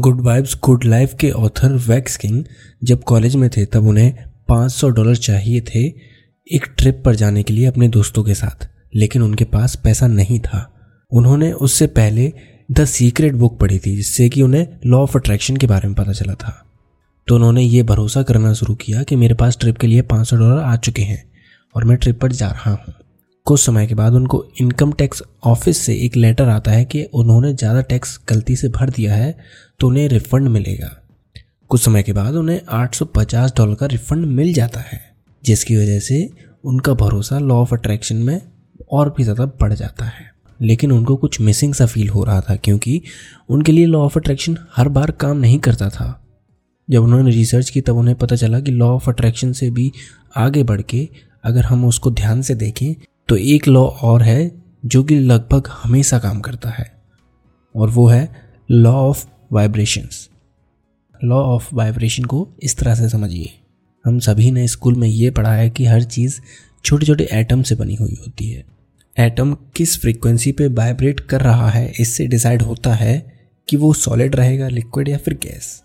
Good vibes, good life के author Vex King जब college में थे, तब उन्हें 500 डॉलर चाहिए थे एक ट्रिप पर जाने के लिए अपने दोस्तों के साथ, लेकिन उनके पास पैसा नहीं था। उन्होंने उससे पहले द सीक्रेट बुक पढ़ी थी, जिससे कि उन्हें लॉ ऑफ़ अट्रैक्शन के बारे में पता चला था। तो उन्होंने ये भरोसा करना शुरू किया कि मेरे पास ट्रिप के लिए 500 डॉलर आ चुके हैं और मैं ट्रिप पर जा रहा हूँ। कुछ समय के बाद उनको इनकम टैक्स ऑफ़िस से एक लेटर आता है कि उन्होंने ज़्यादा टैक्स गलती से भर दिया है तो उन्हें रिफंड मिलेगा। कुछ समय के बाद उन्हें 850 डॉलर का रिफंड मिल जाता है, जिसकी वजह से उनका भरोसा लॉ ऑफ़ अट्रैक्शन में और भी ज़्यादा बढ़ जाता है। लेकिन उनको कुछ मिसिंग सा फील हो रहा था, क्योंकि उनके लिए लॉ ऑफ़ अट्रैक्शन हर बार काम नहीं करता था। जब उन्होंने रिसर्च की, तब उन्हें पता चला कि लॉ ऑफ़ अट्रैक्शन से भी आगे बढ़ के अगर हम उसको ध्यान से देखें तो एक लॉ और है जो कि लगभग हमेशा काम करता है, और वो है law of vibrations. Law of vibration को इस तरह से समझिए। हम सभी ने स्कूल में ये पढ़ा है कि हर चीज़ छोटे छोटे एटम से बनी हुई होती है। एटम किस फ्रीक्वेंसी पे वाइब्रेट कर रहा है, इससे डिसाइड होता है कि वो सॉलिड रहेगा लिक्विड या फिर गैस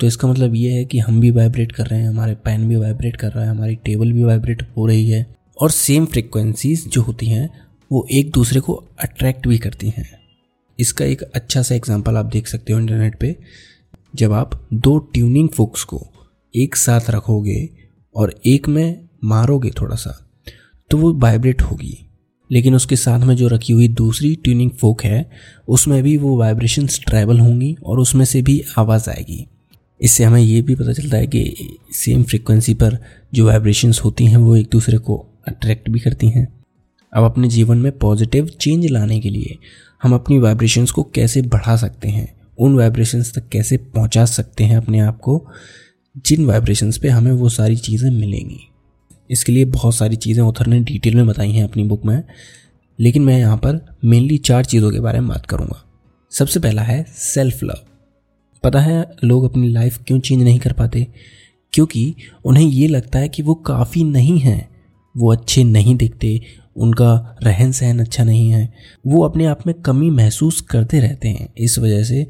तो इसका मतलब ये है कि हम भी वाइब्रेट कर रहे हैं, हमारे पेन भी वाइब्रेट कर रहा है, हमारी टेबल भी वाइब्रेट हो रही है। और सेम फ्रिक्वेंसीज जो होती हैं, वो एक दूसरे को अट्रैक्ट भी करती हैं। इसका एक अच्छा सा एग्जांपल आप देख सकते हो इंटरनेट पे। जब आप दो ट्यूनिंग फोक्स को एक साथ रखोगे और एक में मारोगे थोड़ा सा तो वो वाइब्रेट होगी। लेकिन उसके साथ में जो रखी हुई दूसरी ट्यूनिंग फोक है, उसमें भी वो वाइब्रेशंस ट्रैवल होंगी और उसमें से भी आवाज़ आएगी। इससे हमें ये भी पता चलता है कि सेम फ्रिक्वेंसी पर जो वाइब्रेशंस होती हैं, वो एक दूसरे को अट्रैक्ट भी करती हैं। अब अपने जीवन में पॉजिटिव चेंज लाने के लिए हम अपनी वाइब्रेशंस को कैसे बढ़ा सकते हैं? उन वाइब्रेशंस तक कैसे पहुँचा सकते हैं अपने आप को? जिन वाइब्रेशंस पे हमें वो सारी चीज़ें मिलेंगी। इसके लिए बहुत सारी चीज़ें ऑथर ने डिटेल में बताई हैं अपनी बुक में। लेकिन मैं यहाँ पर मेनली चार चीज़ों के बारे में बात करूँगा। सबसे पहला है सेल्फ लव पता है लोग अपनी लाइफ क्यों चेंज नहीं कर पाते? क्योंकि उन्हें ये लगता है कि वो काफ़ी नहीं हैं। वो अच्छे नहीं दिखते, उनका रहन सहन अच्छा नहीं है, वो अपने आप में कमी महसूस करते रहते हैं। इस वजह से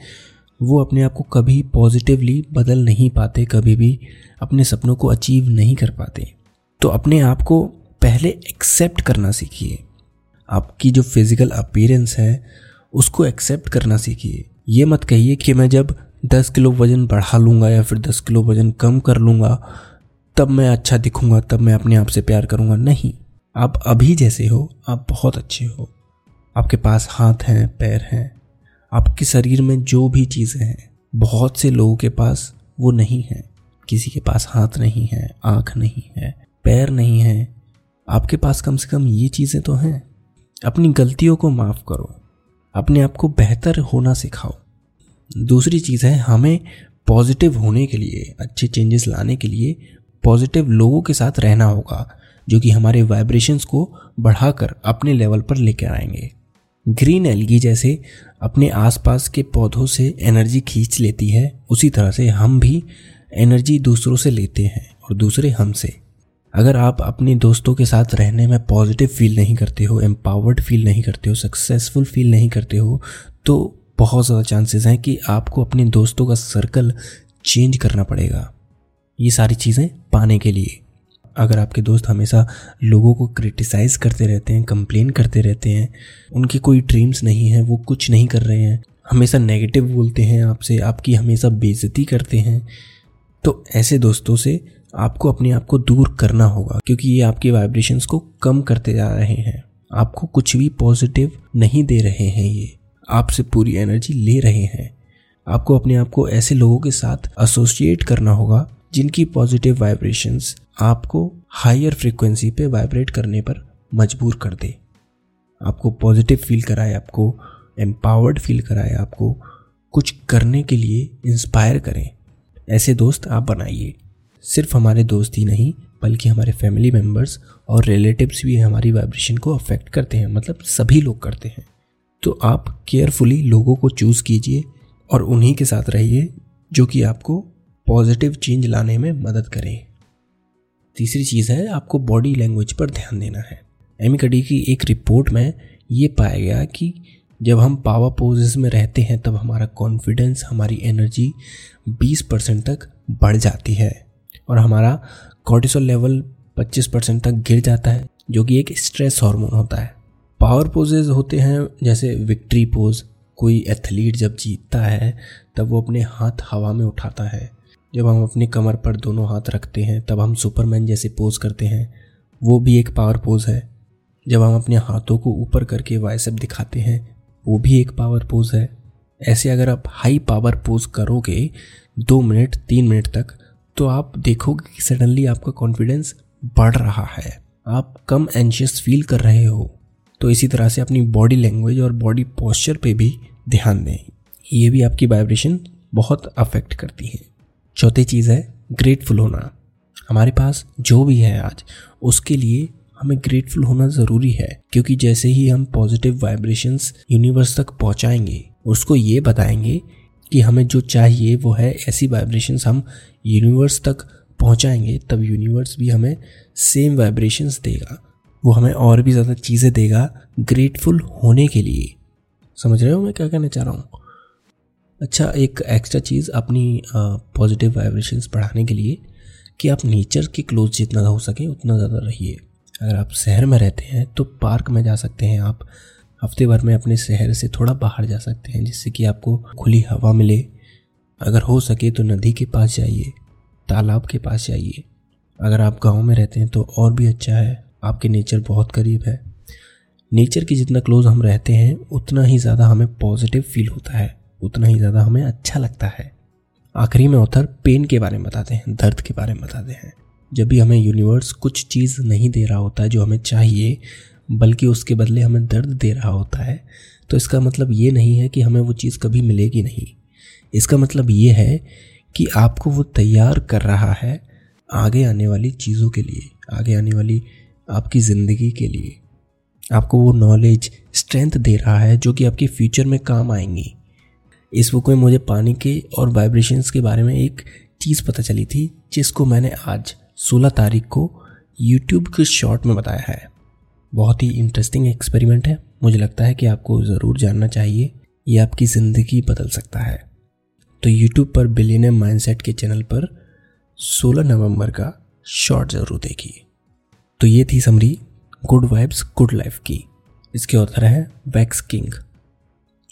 वो अपने आप को कभी पॉजिटिवली बदल नहीं पाते, कभी भी अपने सपनों को अचीव नहीं कर पाते। तो अपने आप को पहले एक्सेप्ट करना सीखिए। आपकी जो फ़िज़िकल अपीयरेंस है, उसको एक्सेप्ट करना सीखिए। ये मत कहिए कि मैं जब दस किलो वज़न बढ़ा लूँगा या फिर दस किलो वज़न कम कर लूँगा तब मैं अच्छा दिखूँगा, तब मैं अपने आप से प्यार करूँगा। नहीं, आप अभी जैसे हो, आप बहुत अच्छे हो। आपके पास हाथ हैं, पैर हैं। आपके शरीर में जो भी चीज़ें हैं, बहुत से लोगों के पास वो नहीं है। किसी के पास हाथ नहीं है, आँख नहीं है, पैर नहीं है। आपके पास कम से कम ये चीज़ें तो हैं। अपनी गलतियों को माफ़ करो। अपने आप को बेहतर होना सिखाओ। दूसरी चीज़ है, हमें पॉजिटिव होने के लिए, अच्छे चेंजेस लाने के लिए पॉजिटिव लोगों के साथ रहना होगा, जो कि हमारे वाइब्रेशंस को बढ़ाकर अपने लेवल पर लेकर आएँगे। ग्रीन एलगी जैसे अपने आसपास के पौधों से एनर्जी खींच लेती है, उसी तरह से हम भी एनर्जी दूसरों से लेते हैं और दूसरे हमसे। अगर आप अपने दोस्तों के साथ रहने में पॉजिटिव फील नहीं करते हो एम्पावर्ड फील नहीं करते हो सक्सेसफुल फील नहीं करते हो तो बहुत ज़्यादा चांसेस हैं कि आपको अपने दोस्तों का सर्कल चेंज करना पड़ेगा। ये सारी चीज़ें पाने के लिए। अगर आपके दोस्त हमेशा लोगों को क्रिटिसाइज करते रहते हैं कंप्लेन करते रहते हैं, उनकी कोई ड्रीम्स नहीं है, वो कुछ नहीं कर रहे हैं, हमेशा नेगेटिव बोलते हैं आपसे, आपकी हमेशा बेइज्जती करते हैं तो ऐसे दोस्तों से आपको अपने आप को दूर करना होगा, क्योंकि ये आपके वाइब्रेशंस को कम करते जा रहे हैं। आपको कुछ भी पॉजिटिव नहीं दे रहे हैं ये। आपसे पूरी एनर्जी ले रहे हैं। आपको अपने आप को ऐसे लोगों के साथ एसोसिएट करना होगा जिनकी पॉजिटिव वाइब्रेशंस आपको हायर फ्रीक्वेंसी पे वाइब्रेट करने पर मजबूर कर दे। आपको पॉजिटिव फील कराए, आपको एम्पावर्ड फील कराए, आपको कुछ करने के लिए इंस्पायर करें। ऐसे दोस्त आप बनाइए। सिर्फ़ हमारे दोस्त ही नहीं, बल्कि हमारे फैमिली मेंबर्स और रिलेटिव्स भी हमारी वाइब्रेशन को अफेक्ट करते हैं मतलब सभी लोग करते हैं। तो आप केयरफुली लोगों को चूज़ कीजिए और उन्हीं के साथ रहिए, जो कि आपको पॉजिटिव चेंज लाने में मदद करें। तीसरी चीज़ है, आपको बॉडी लैंग्वेज पर ध्यान देना है। एमी कडी की एक रिपोर्ट में ये पाया गया कि जब हम पावर पोजेस में रहते हैं, तब हमारा कॉन्फिडेंस, हमारी एनर्जी 20 परसेंट तक बढ़ जाती है और हमारा कॉर्टिसोल लेवल 25 परसेंट तक गिर जाता है, जो कि एक स्ट्रेस हार्मोन होता है। पावर पोजेज होते हैं, जैसे विक्ट्री पोज, कोई एथलीट जब जीतता है, तब वो अपने हाथ हवा में उठाता है। जब हम अपनी कमर पर दोनों हाथ रखते हैं, तब हम सुपरमैन जैसे पोज करते हैं। वो भी एक पावर पोज है। जब हम अपने हाथों को ऊपर करके वाइसेप दिखाते हैं, वो भी एक पावर पोज है। ऐसे अगर आप हाई पावर पोज करोगे, दो मिनट, तीन मिनट तक तो आप देखोगे कि सडनली आपका कॉन्फिडेंस बढ़ रहा है। आप कम एंशियस फील कर रहे हो। तो इसी तरह से अपनी बॉडी लैंग्वेज और बॉडी पोस्चर पे भी ध्यान दें। ये भी आपकी वाइब्रेशन बहुत अफेक्ट करती है। चौथी चीज़ है ग्रेटफुल होना। हमारे पास जो भी है आज, उसके लिए हमें ग्रेटफुल होना ज़रूरी है, क्योंकि जैसे ही हम पॉजिटिव वाइब्रेशंस यूनिवर्स तक पहुंचाएँगे, उसको ये बताएँगे कि हमें जो चाहिए वो है, ऐसी वाइब्रेशंस हम यूनिवर्स तक पहुंचाएँगे, तब यूनिवर्स भी हमें सेम वाइब्रेशंस देगा। वो हमें और भी ज़्यादा चीज़ें देगा ग्रेटफुल होने के लिए। समझ रहे हो मैं क्या कहना चाह रहा हूँ? अच्छा एक एक्स्ट्रा चीज़ अपनी पॉजिटिव वाइब्रेशंस बढ़ाने के लिए कि आप नेचर के क्लोज जितना हो सके, उतना ज़्यादा रहिए। अगर आप शहर में रहते हैं तो पार्क में जा सकते हैं आप। हफ़्ते भर में अपने शहर से थोड़ा बाहर जा सकते हैं, जिससे कि आपको खुली हवा मिले। अगर हो सके तो नदी के पास जाइए, तालाब के पास जाइए। अगर आप गाँव में रहते हैं तो और भी अच्छा है। आपके नेचर बहुत करीब है। नेचर के जितना क्लोज हम रहते हैं, उतना ही ज़्यादा हमें पॉजिटिव फील होता है। उतना ही ज़्यादा हमें अच्छा लगता है। आखिरी में ऑथर पेन के बारे में बताते हैं, दर्द के बारे में बताते हैं। जब भी हमें यूनिवर्स कुछ चीज़ नहीं दे रहा होता है जो हमें चाहिए, बल्कि उसके बदले हमें दर्द दे रहा होता है तो इसका मतलब ये नहीं है कि हमें वो चीज़ कभी मिलेगी नहीं। इसका मतलब ये है कि आपको वो तैयार कर रहा है आगे आने वाली चीज़ों के लिए, आगे आने वाली आपकी ज़िंदगी के लिए। आपको वो नॉलेज स्ट्रेंथ दे रहा है जो कि आपके फ्यूचर में काम आएँगी। इस बुक में मुझे पानी के और वाइब्रेशंस के बारे में एक चीज़ पता चली थी, जिसको मैंने आज 16 तारीख को यूट्यूब के शॉर्ट में बताया है। बहुत ही इंटरेस्टिंग एक्सपेरिमेंट है। मुझे लगता है कि आपको ज़रूर जानना चाहिए, ये आपकी ज़िंदगी बदल सकता है। तो यूट्यूब पर बिलियन माइंडसेट के चैनल पर 16 नवंबर का शॉर्ट ज़रूर देखिए। तो ये थी summary good vibes good life की। इसके ऑथर है वैक्स किंग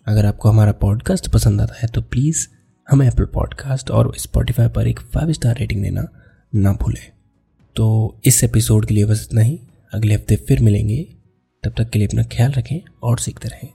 अगर आपको हमारा पॉडकास्ट पसंद आता है तो प्लीज़ हमें एप्पल पॉडकास्ट और स्पॉटिफाई पर एक फाइव स्टार रेटिंग देना ना भूलें। तो इस एपिसोड के लिए बस इतना ही। अगले हफ़्ते फिर मिलेंगे। तब तक के लिए अपना ख्याल रखें और सीखते रहें।